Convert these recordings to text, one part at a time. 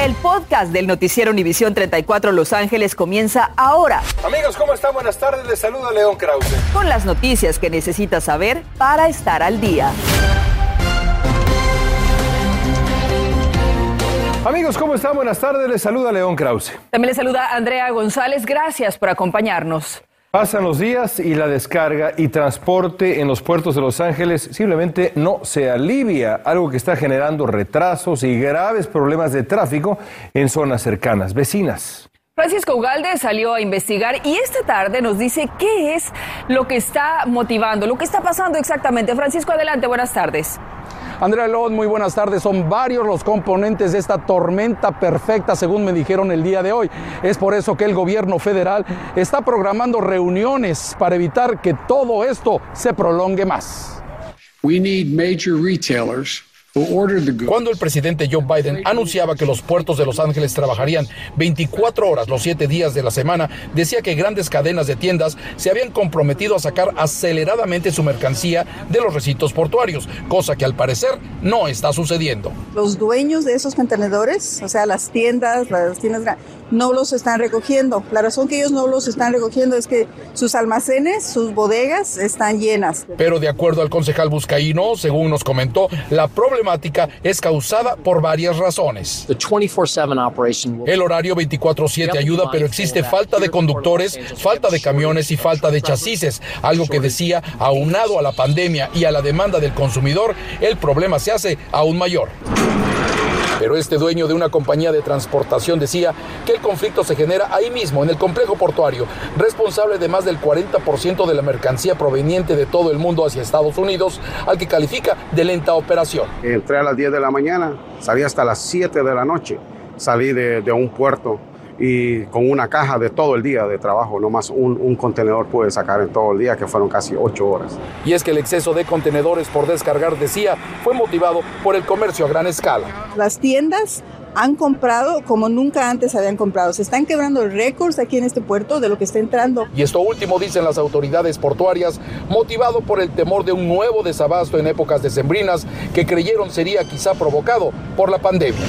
El podcast del noticiero Univisión 34 Los Ángeles comienza ahora. Amigos, ¿cómo están? Buenas tardes. Les saluda León Krause. Con las noticias que necesitas saber para estar al día. Amigos, ¿cómo están? Buenas tardes. Les saluda León Krause. También les saluda Andrea González. Gracias por acompañarnos. Pasan los días y la descarga y transporte en los puertos de Los Ángeles simplemente no se alivia, algo que está generando retrasos y graves problemas de tráfico en zonas cercanas, vecinas. Francisco Ugalde salió a investigar y esta tarde nos dice qué es lo que está motivando, lo que está pasando exactamente. Francisco, adelante, buenas tardes. Andrea León, muy buenas tardes. Son varios los componentes de esta tormenta perfecta, según me dijeron el día de hoy. Es por eso que el gobierno federal está programando reuniones para evitar que todo esto se prolongue más. We need major retailers cuando el presidente Joe Biden anunciaba que los puertos de Los Ángeles trabajarían 24 horas los 7 días de la semana, decía que grandes cadenas de tiendas se habían comprometido a sacar aceleradamente su mercancía de los recintos portuarios, cosa que al parecer no está sucediendo. Los dueños de esos contenedores, o sea, las tiendas, las tiendas no los están recogiendo. La razón que ellos no los están recogiendo es que sus almacenes, sus bodegas están llenas. Pero de acuerdo al concejal Buscaíno, según nos comentó, la problemática es causada por varias razones. El horario 24/7 ayuda, pero existe falta de conductores, falta de camiones y falta de chasis, algo que decía, aunado a la pandemia y a la demanda del consumidor, el problema se hace aún mayor. Pero este dueño de una compañía de transportación decía que el conflicto se genera ahí mismo, en el complejo portuario, responsable de más del 40% de la mercancía proveniente de todo el mundo hacia Estados Unidos, al que califica de lenta operación. Entré a las 10 de la mañana, salí hasta las 7 de la noche, salí de, de un puerto y con una caja de todo el día de trabajo, no más un, un, contenedor puede sacar en todo el día, que fueron casi ocho horas. Y es que el exceso de contenedores por descargar, decía, fue motivado por el comercio a gran escala. Las tiendas han comprado como nunca antes habían comprado. Se están quebrando récords aquí en este puerto de lo que está entrando. Y esto último dicen las autoridades portuarias, motivado por el temor de un nuevo desabasto en épocas decembrinas que creyeron sería quizá provocado por la pandemia.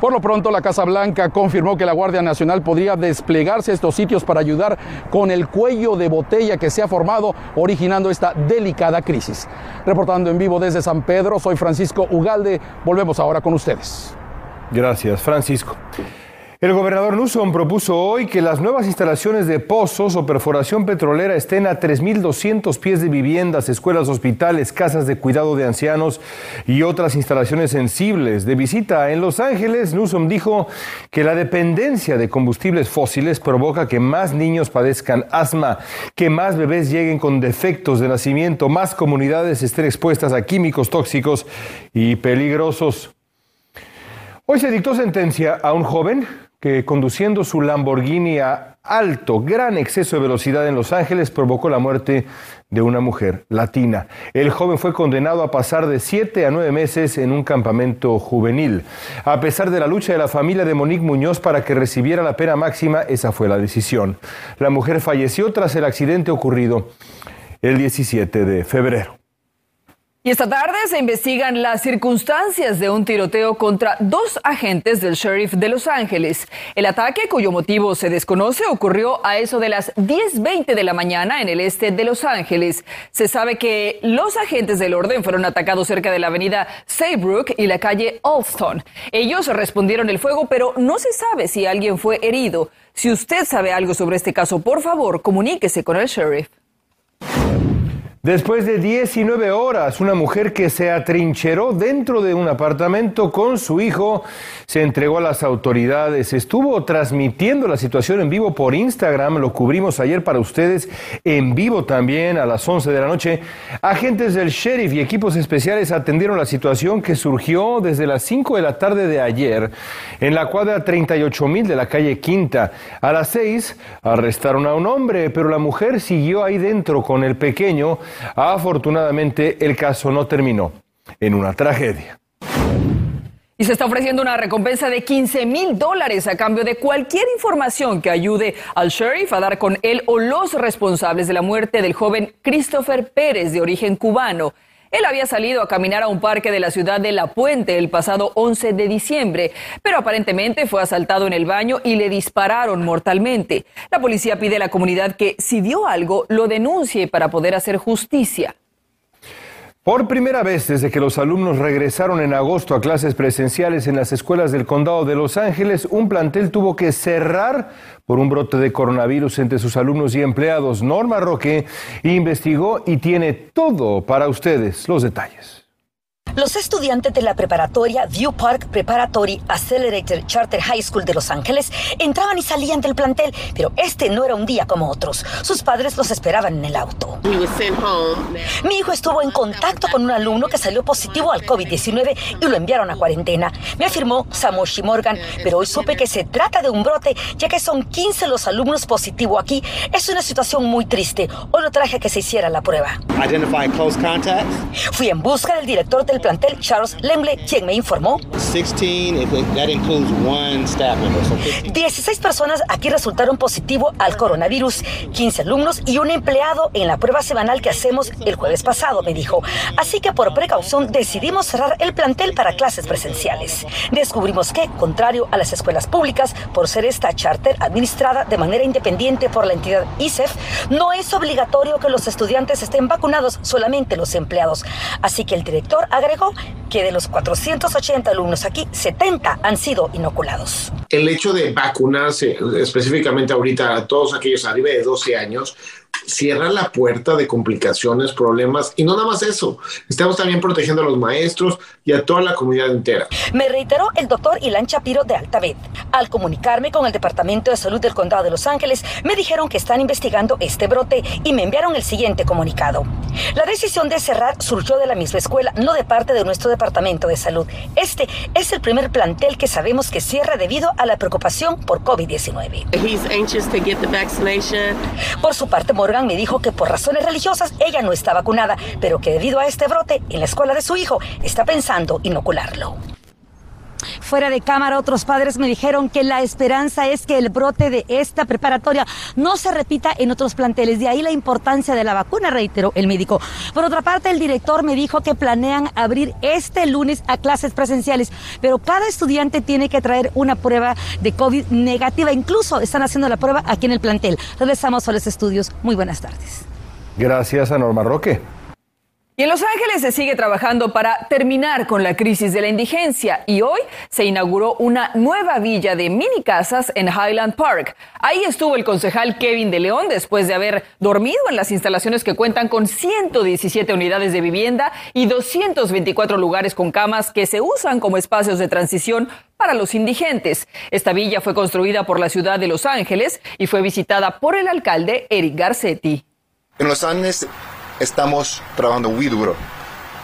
Por lo pronto, la Casa Blanca confirmó que la Guardia Nacional podría desplegarse a estos sitios para ayudar con el cuello de botella que se ha formado, originando esta delicada crisis. Reportando en vivo desde San Pedro, soy Francisco Ugalde. Volvemos ahora con ustedes. Gracias, Francisco. El gobernador Newsom propuso hoy que las nuevas instalaciones de pozos o perforación petrolera estén a 3.200 pies de viviendas, escuelas, hospitales, casas de cuidado de ancianos y otras instalaciones sensibles. De visita en Los Ángeles, Newsom dijo que la dependencia de combustibles fósiles provoca que más niños padezcan asma, que más bebés lleguen con defectos de nacimiento, más comunidades estén expuestas a químicos tóxicos y peligrosos. Hoy se dictó sentencia a un joven que conduciendo su Lamborghini a alto, gran exceso de velocidad en Los Ángeles provocó la muerte de una mujer latina. El joven fue condenado a pasar de siete a nueve meses en un campamento juvenil. A pesar de la lucha de la familia de Monique Muñoz para que recibiera la pena máxima, esa fue la decisión. La mujer falleció tras el accidente ocurrido el 17 de febrero. Y esta tarde se investigan las circunstancias de un tiroteo contra dos agentes del sheriff de Los Ángeles. El ataque, cuyo motivo se desconoce, ocurrió a eso de las 10.20 de la mañana en el este de Los Ángeles. Se sabe que los agentes del orden fueron atacados cerca de la avenida Saybrook y la calle Alston. Ellos respondieron el fuego, pero no se sabe si alguien fue herido. Si usted sabe algo sobre este caso, por favor, comuníquese con el sheriff. Después de 19 horas, una mujer que se atrincheró dentro de un apartamento con su hijo se entregó a las autoridades. Estuvo transmitiendo la situación en vivo por Instagram. Lo cubrimos ayer para ustedes en vivo también a las 11 de la noche. Agentes del sheriff y equipos especiales atendieron la situación que surgió desde las 5 de la tarde de ayer en la cuadra 38 mil de la calle Quinta. A las 6 arrestaron a un hombre, pero la mujer siguió ahí dentro con el pequeño Afortunadamente, el caso no terminó en una tragedia. Y se está ofreciendo una recompensa de 15 mil dólares a cambio de cualquier información que ayude al sheriff a dar con él o los responsables de la muerte del joven Christopher Pérez de origen cubano. Él había salido a caminar a un parque de la ciudad de La Puente el pasado 11 de diciembre, pero aparentemente fue asaltado en el baño y le dispararon mortalmente. La policía pide a la comunidad que si vio algo, lo denuncie para poder hacer justicia. Por primera vez desde que los alumnos regresaron en agosto a clases presenciales en las escuelas del condado de Los Ángeles, un plantel tuvo que cerrar por un brote de coronavirus entre sus alumnos y empleados. Norma Roque investigó y tiene todo para ustedes los detalles. Los estudiantes de la preparatoria View Park Preparatory Accelerated Charter High School de Los Ángeles entraban y salían del plantel, pero este no era un día como otros. Sus padres los esperaban en el auto. Mi hijo estuvo en contacto con un alumno que salió positivo al COVID-19 y lo enviaron a cuarentena. Me afirmó Samoshi Morgan, pero hoy supe que se trata de un brote, ya que son 15 los alumnos positivos aquí. Es una situación muy triste. Hoy lo traje a que se hiciera la prueba. Fui en busca del director del plantel, Charles Lemble, quien me informó. 16 personas aquí resultaron positivo al coronavirus, 15 alumnos y un empleado en la prueba semanal que hacemos el jueves pasado, me dijo. Así que por precaución decidimos cerrar el plantel para clases presenciales. Descubrimos que, contrario a las escuelas públicas, por ser esta charter administrada de manera independiente por la entidad ISEF, no es obligatorio que los estudiantes estén vacunados, solamente los empleados. Así que el director que de los 480 alumnos aquí, 70 han sido inoculados. El hecho de vacunarse específicamente ahorita a todos aquellos arriba de 12 años cierra la puerta de complicaciones, problemas y no nada más eso. Estamos también protegiendo a los maestros y a toda la comunidad entera. Me reiteró el doctor Ilan Chapiro de Altabet. Al comunicarme con el Departamento de Salud del Condado de Los Ángeles, me dijeron que están investigando este brote y me enviaron el siguiente comunicado. La decisión de cerrar surgió de la misma escuela, no de parte de nuestro Departamento de Salud. Este es el primer plantel que sabemos que cierra debido a la preocupación por COVID-19. Por su parte, Morgan me dijo que por razones religiosas ella no está vacunada, pero que debido a este brote en la escuela de su hijo está pensando inocularlo. Fuera de cámara, otros padres me dijeron que la esperanza es que el brote de esta preparatoria no se repita en otros planteles. De ahí la importancia de la vacuna, reiteró el médico. Por otra parte, el director me dijo que planean abrir este lunes a clases presenciales, pero cada estudiante tiene que traer una prueba de COVID negativa. Incluso están haciendo la prueba aquí en el plantel. Regresamos a los estudios. Muy buenas tardes. Gracias a Norma Roque. Y en Los Ángeles se sigue trabajando para terminar con la crisis de la indigencia y hoy se inauguró una nueva villa de mini casas en Highland Park. Ahí estuvo el concejal Kevin de León después de haber dormido en las instalaciones que cuentan con 117 unidades de vivienda y 224 lugares con camas que se usan como espacios de transición para los indigentes. Esta villa fue construida por la ciudad de Los Ángeles y fue visitada por el alcalde Eric Garcetti. En Los Ángeles estamos trabajando muy duro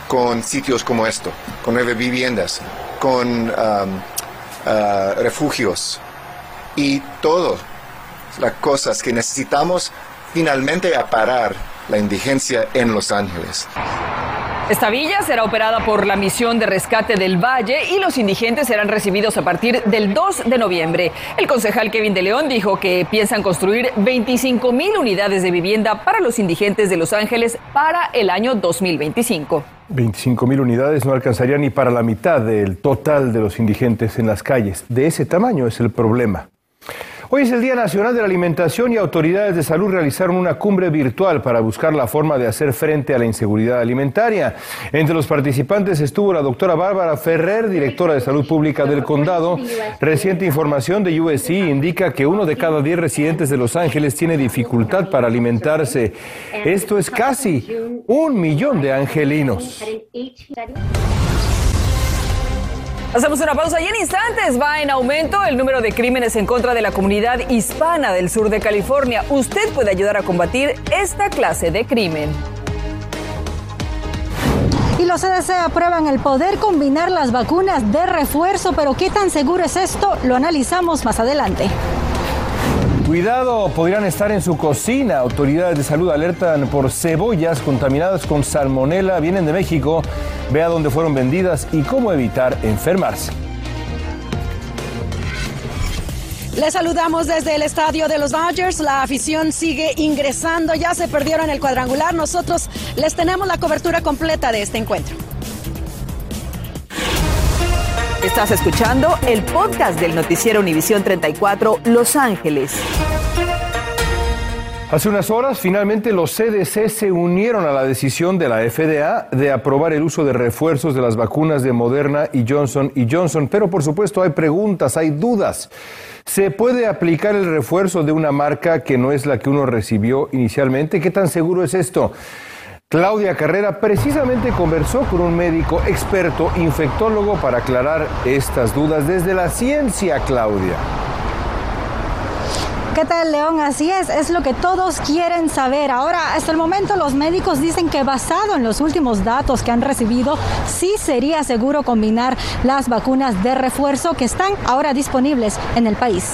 con sitios como esto, con nueve viviendas, con um, uh, refugios. Y todas las cosas que necesitamos finalmente a parar la indigencia en Los Ángeles. Esta villa será operada por la misión de rescate del Valle y los indigentes serán recibidos a partir del 2 de noviembre. El concejal Kevin de León dijo que piensan construir 25 mil unidades de vivienda para los indigentes de Los Ángeles para el año 2025. 25 mil unidades no alcanzarían ni para la mitad del total de los indigentes en las calles. De ese tamaño es el problema. Hoy es el Día Nacional de la Alimentación y autoridades de salud realizaron una cumbre virtual para buscar la forma de hacer frente a la inseguridad alimentaria. Entre los participantes estuvo la doctora Bárbara Ferrer, directora de salud pública del condado. Reciente información de USC indica que uno de cada diez residentes de Los Ángeles tiene dificultad para alimentarse. Esto es casi un millón de angelinos. Hacemos una pausa y en instantes va en aumento el número de crímenes en contra de la comunidad hispana del sur de California. Usted puede ayudar a combatir esta clase de crimen. Y los CDC aprueban el poder combinar las vacunas de refuerzo, pero ¿qué tan seguro es esto? Lo analizamos más adelante. Cuidado, podrían estar en su cocina. Autoridades de salud alertan por cebollas contaminadas con salmonela. Vienen de México. Vea dónde fueron vendidas y cómo evitar enfermarse. Les saludamos desde el estadio de los Dodgers. La afición sigue ingresando. Ya se perdieron el cuadrangular. Nosotros les tenemos la cobertura completa de este encuentro. Estás escuchando el podcast del noticiero Univisión 34 Los Ángeles. Hace unas horas, finalmente los CDC se unieron a la decisión de la FDA de aprobar el uso de refuerzos de las vacunas de Moderna y Johnson y Johnson. Pero por supuesto hay preguntas, hay dudas. ¿Se puede aplicar el refuerzo de una marca que no es la que uno recibió inicialmente? ¿Qué tan seguro es esto? Claudia Carrera precisamente conversó con un médico experto infectólogo para aclarar estas dudas desde la ciencia, Claudia. ¿Qué tal, León? Así es, es lo que todos quieren saber. Ahora, hasta el momento los médicos dicen que basado en los últimos datos que han recibido, sí sería seguro combinar las vacunas de refuerzo que están ahora disponibles en el país.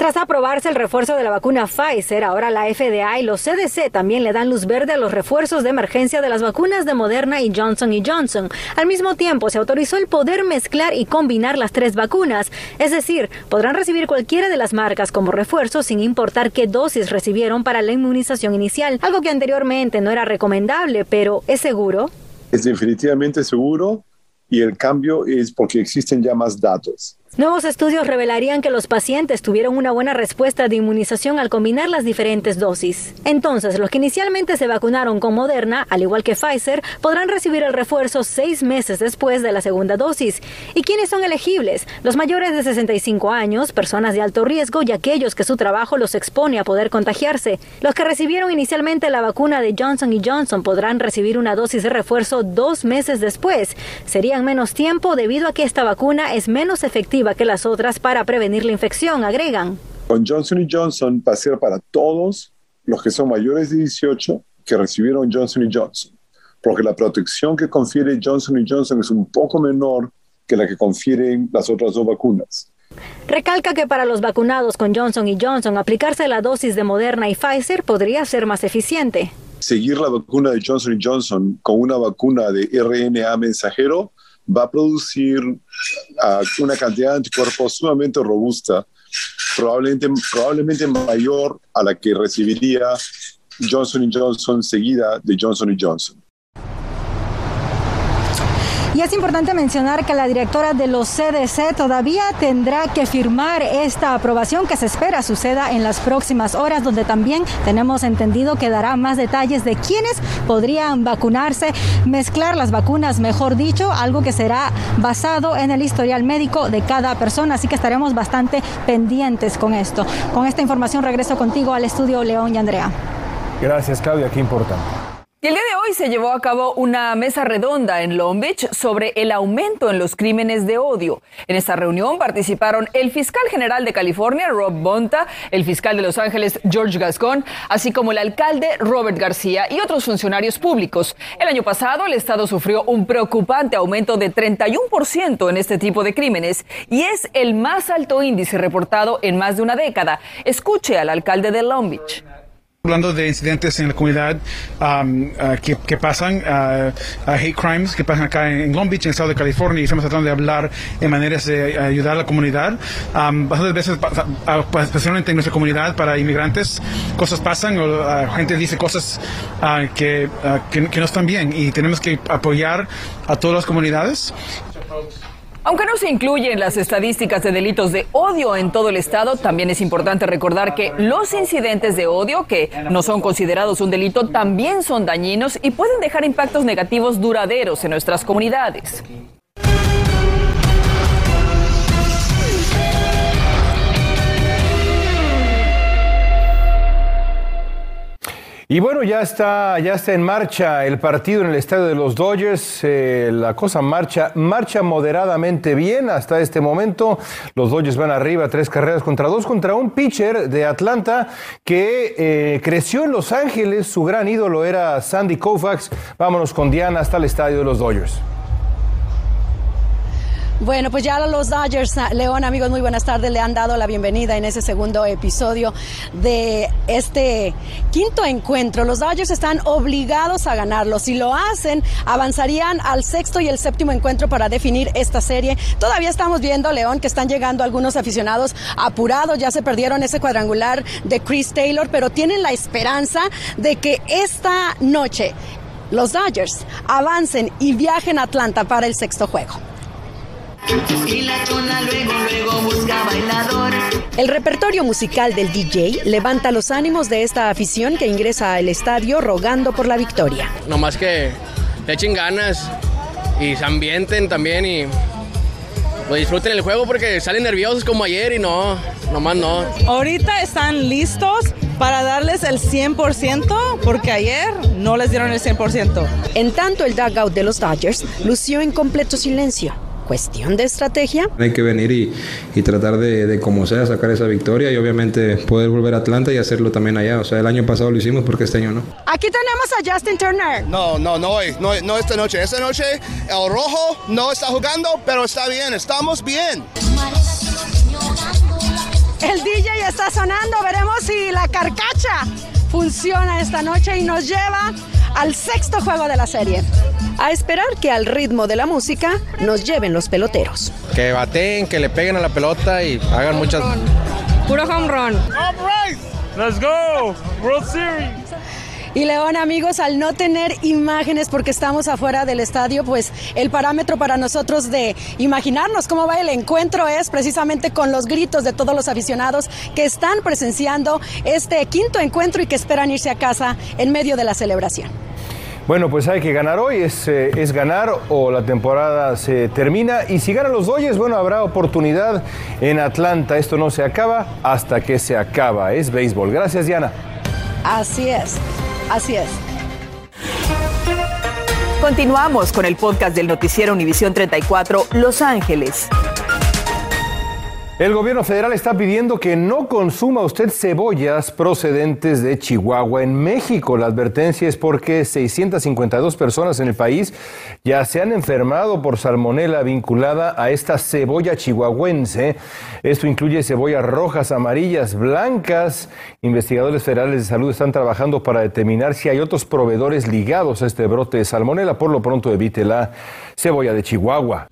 Tras aprobarse el refuerzo de la vacuna Pfizer, ahora la FDA y los CDC también le dan luz verde a los refuerzos de emergencia de las vacunas de Moderna y Johnson Johnson. Al mismo tiempo, se autorizó el poder mezclar y combinar las tres vacunas, es decir, podrán recibir cualquiera de las marcas como refuerzo sin importar qué dosis recibieron para la inmunización inicial, algo que anteriormente no era recomendable, pero ¿es seguro? Es definitivamente seguro y el cambio es porque existen ya más datos. Nuevos estudios revelarían que los pacientes tuvieron una buena respuesta de inmunización al combinar las diferentes dosis. Entonces, los que inicialmente se vacunaron con Moderna, al igual que Pfizer, podrán recibir el refuerzo seis meses después de la segunda dosis. ¿Y quiénes son elegibles? Los mayores de 65 años, personas de alto riesgo y aquellos que su trabajo los expone a poder contagiarse. Los que recibieron inicialmente la vacuna de Johnson Johnson podrán recibir una dosis de refuerzo dos meses después. Serían menos tiempo debido a que esta vacuna es menos efectiva que las otras para prevenir la infección, agregan. Con Johnson Johnson va a ser para todos los que son mayores de 18 que recibieron Johnson Johnson, porque la protección que confiere Johnson Johnson es un poco menor que la que confieren las otras dos vacunas. Recalca que para los vacunados con Johnson Johnson aplicarse la dosis de Moderna y Pfizer podría ser más eficiente. Seguir la vacuna de Johnson Johnson con una vacuna de RNA mensajero va a producir uh, una cantidad de anticuerpos sumamente robusta, probablemente, probablemente mayor a la que recibiría Johnson Johnson seguida de Johnson Johnson. Y es importante mencionar que la directora de los CDC todavía tendrá que firmar esta aprobación que se espera suceda en las próximas horas, donde también tenemos entendido que dará más detalles de quiénes podrían vacunarse, mezclar las vacunas, mejor dicho, algo que será basado en el historial médico de cada persona. Así que estaremos bastante pendientes con esto. Con esta información regreso contigo al estudio León y Andrea. Gracias, Claudia, qué importante. Y el día de hoy se llevó a cabo una mesa redonda en Long Beach sobre el aumento en los crímenes de odio. En esta reunión participaron el fiscal general de California, Rob Bonta, el fiscal de Los Ángeles, George Gascon, así como el alcalde, Robert García, y otros funcionarios públicos. El año pasado, el Estado sufrió un preocupante aumento de 31% en este tipo de crímenes y es el más alto índice reportado en más de una década. Escuche al alcalde de Long Beach. Hablando de incidentes en la comunidad um, uh, que, pasan, uh, uh, hate crimes que pasan acá en Long Beach, en el estado de California, y estamos tratando de hablar en maneras de ayudar a la comunidad. Um, bastantes veces, pues, especialmente en nuestra comunidad, para inmigrantes, cosas pasan, o la gente dice cosas que, que, que no están bien, y tenemos que apoyar a todas las comunidades. Aunque no se incluyen las estadísticas de delitos de odio en todo el estado, también es importante recordar que los incidentes de odio, que no son considerados un delito, también son dañinos y pueden dejar impactos negativos duraderos en nuestras comunidades. Y bueno, ya está, ya está en marcha el partido en el estadio de los Dodgers. Eh, la cosa marcha, marcha moderadamente bien hasta este momento. Los Dodgers van arriba, tres carreras contra dos, contra un pitcher de Atlanta que eh, creció en Los Ángeles. Su gran ídolo era Sandy Koufax. Vámonos con Diana hasta el estadio de los Dodgers. Bueno, pues ya los Dodgers, León, amigos, muy buenas tardes, le han dado la bienvenida en ese segundo episodio de este quinto encuentro. Los Dodgers están obligados a ganarlo. Si lo hacen, avanzarían al sexto y el séptimo encuentro para definir esta serie. Todavía estamos viendo, León, que están llegando algunos aficionados apurados. Ya se perdieron ese cuadrangular de Chris Taylor, pero tienen la esperanza de que esta noche los Dodgers avancen y viajen a Atlanta para el sexto juego. El repertorio musical del DJ levanta los ánimos de esta afición que ingresa al estadio rogando por la victoria. No más que le echen ganas y se ambienten también y pues, disfruten el juego porque salen nerviosos como ayer y no, nomás no. Ahorita están listos para darles el 100% porque ayer no les dieron el 100%. En tanto, el dugout de los Dodgers lució en completo silencio cuestión de estrategia. Hay que venir y, y tratar de, de, como sea sacar esa victoria y obviamente poder volver a Atlanta y hacerlo también allá. O sea, el año pasado lo hicimos porque este año no. Aquí tenemos a Justin Turner. No, no, no hoy, no, no esta noche. Esta noche el rojo no está jugando, pero está bien, estamos bien. El DJ está sonando, veremos si la carcacha funciona esta noche y nos lleva al sexto juego de la serie. A esperar que al ritmo de la música nos lleven los peloteros. Que baten, que le peguen a la pelota y hagan muchas... Puro home run. Let's go. World Series. Y León, amigos, al no tener imágenes porque estamos afuera del estadio, pues el parámetro para nosotros de imaginarnos cómo va el encuentro es precisamente con los gritos de todos los aficionados que están presenciando este quinto encuentro y que esperan irse a casa en medio de la celebración. Bueno, pues hay que ganar hoy, es, eh, es, ganar o la temporada se termina. Y si ganan los Dodgers, bueno, habrá oportunidad en Atlanta. Esto no se acaba hasta que se acaba. Es béisbol. Gracias, Diana. Así es, así es. Continuamos con el podcast del noticiero Univisión 34 Los Ángeles. El gobierno federal está pidiendo que no consuma usted cebollas procedentes de Chihuahua en México. La advertencia es porque 652 personas en el país ya se han enfermado por salmonela vinculada a esta cebolla chihuahuense. Esto incluye cebollas rojas, amarillas, blancas. Investigadores federales de salud están trabajando para determinar si hay otros proveedores ligados a este brote de salmonela. Por lo pronto evite la cebolla de Chihuahua.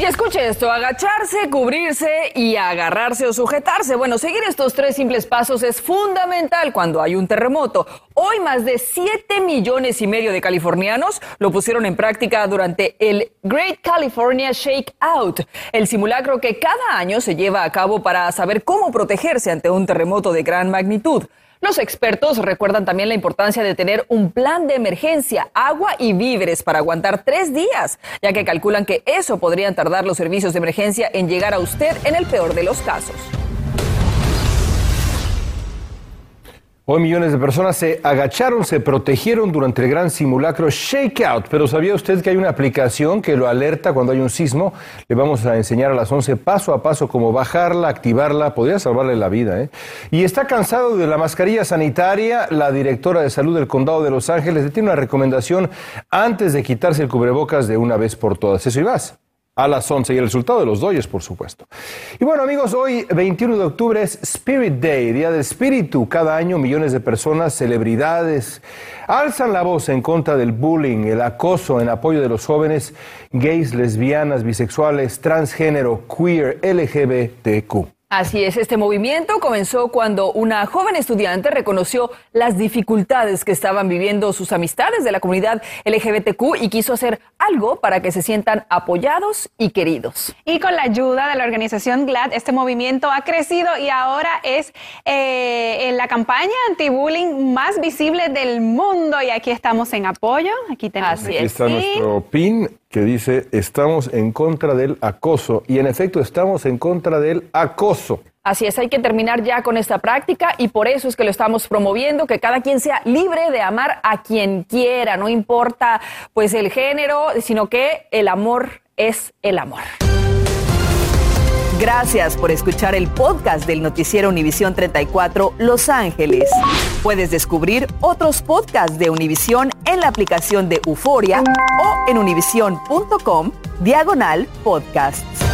Y escuche esto, agacharse, cubrirse y agarrarse o sujetarse. Bueno, seguir estos tres simples pasos es fundamental cuando hay un terremoto. Hoy más de 7 millones y medio de californianos lo pusieron en práctica durante el Great California Shakeout, el simulacro que cada año se lleva a cabo para saber cómo protegerse ante un terremoto de gran magnitud. Los expertos recuerdan también la importancia de tener un plan de emergencia, agua y víveres para aguantar tres días, ya que calculan que eso podrían tardar los servicios de emergencia en llegar a usted en el peor de los casos. Hoy millones de personas se agacharon, se protegieron durante el gran simulacro Shakeout. Pero ¿sabía usted que hay una aplicación que lo alerta cuando hay un sismo? Le vamos a enseñar a las 11 paso a paso cómo bajarla, activarla, podría salvarle la vida. ¿eh? Y está cansado de la mascarilla sanitaria. La directora de salud del condado de Los Ángeles le tiene una recomendación antes de quitarse el cubrebocas de una vez por todas. Eso y más a las 11 y el resultado de los Dodgers, por supuesto. Y bueno, amigos, hoy 21 de octubre es Spirit Day, Día del Espíritu. Cada año millones de personas, celebridades, alzan la voz en contra del bullying, el acoso en apoyo de los jóvenes gays, lesbianas, bisexuales, transgénero, queer, LGBTQ. Así es, este movimiento comenzó cuando una joven estudiante reconoció las dificultades que estaban viviendo sus amistades de la comunidad LGBTQ y quiso hacer algo para que se sientan apoyados y queridos. Y con la ayuda de la organización GLAD, este movimiento ha crecido y ahora es eh, en la campaña anti-bullying más visible del mundo. Y aquí estamos en apoyo. Aquí tenemos. Así está nuestro pin que dice estamos en contra del acoso y en efecto estamos en contra del acoso. Así es, hay que terminar ya con esta práctica y por eso es que lo estamos promoviendo, que cada quien sea libre de amar a quien quiera, no importa pues el género, sino que el amor es el amor. Gracias por escuchar el podcast del noticiero Univisión 34 Los Ángeles. Puedes descubrir otros podcasts de Univisión en la aplicación de Euforia o en univision.com diagonal podcasts.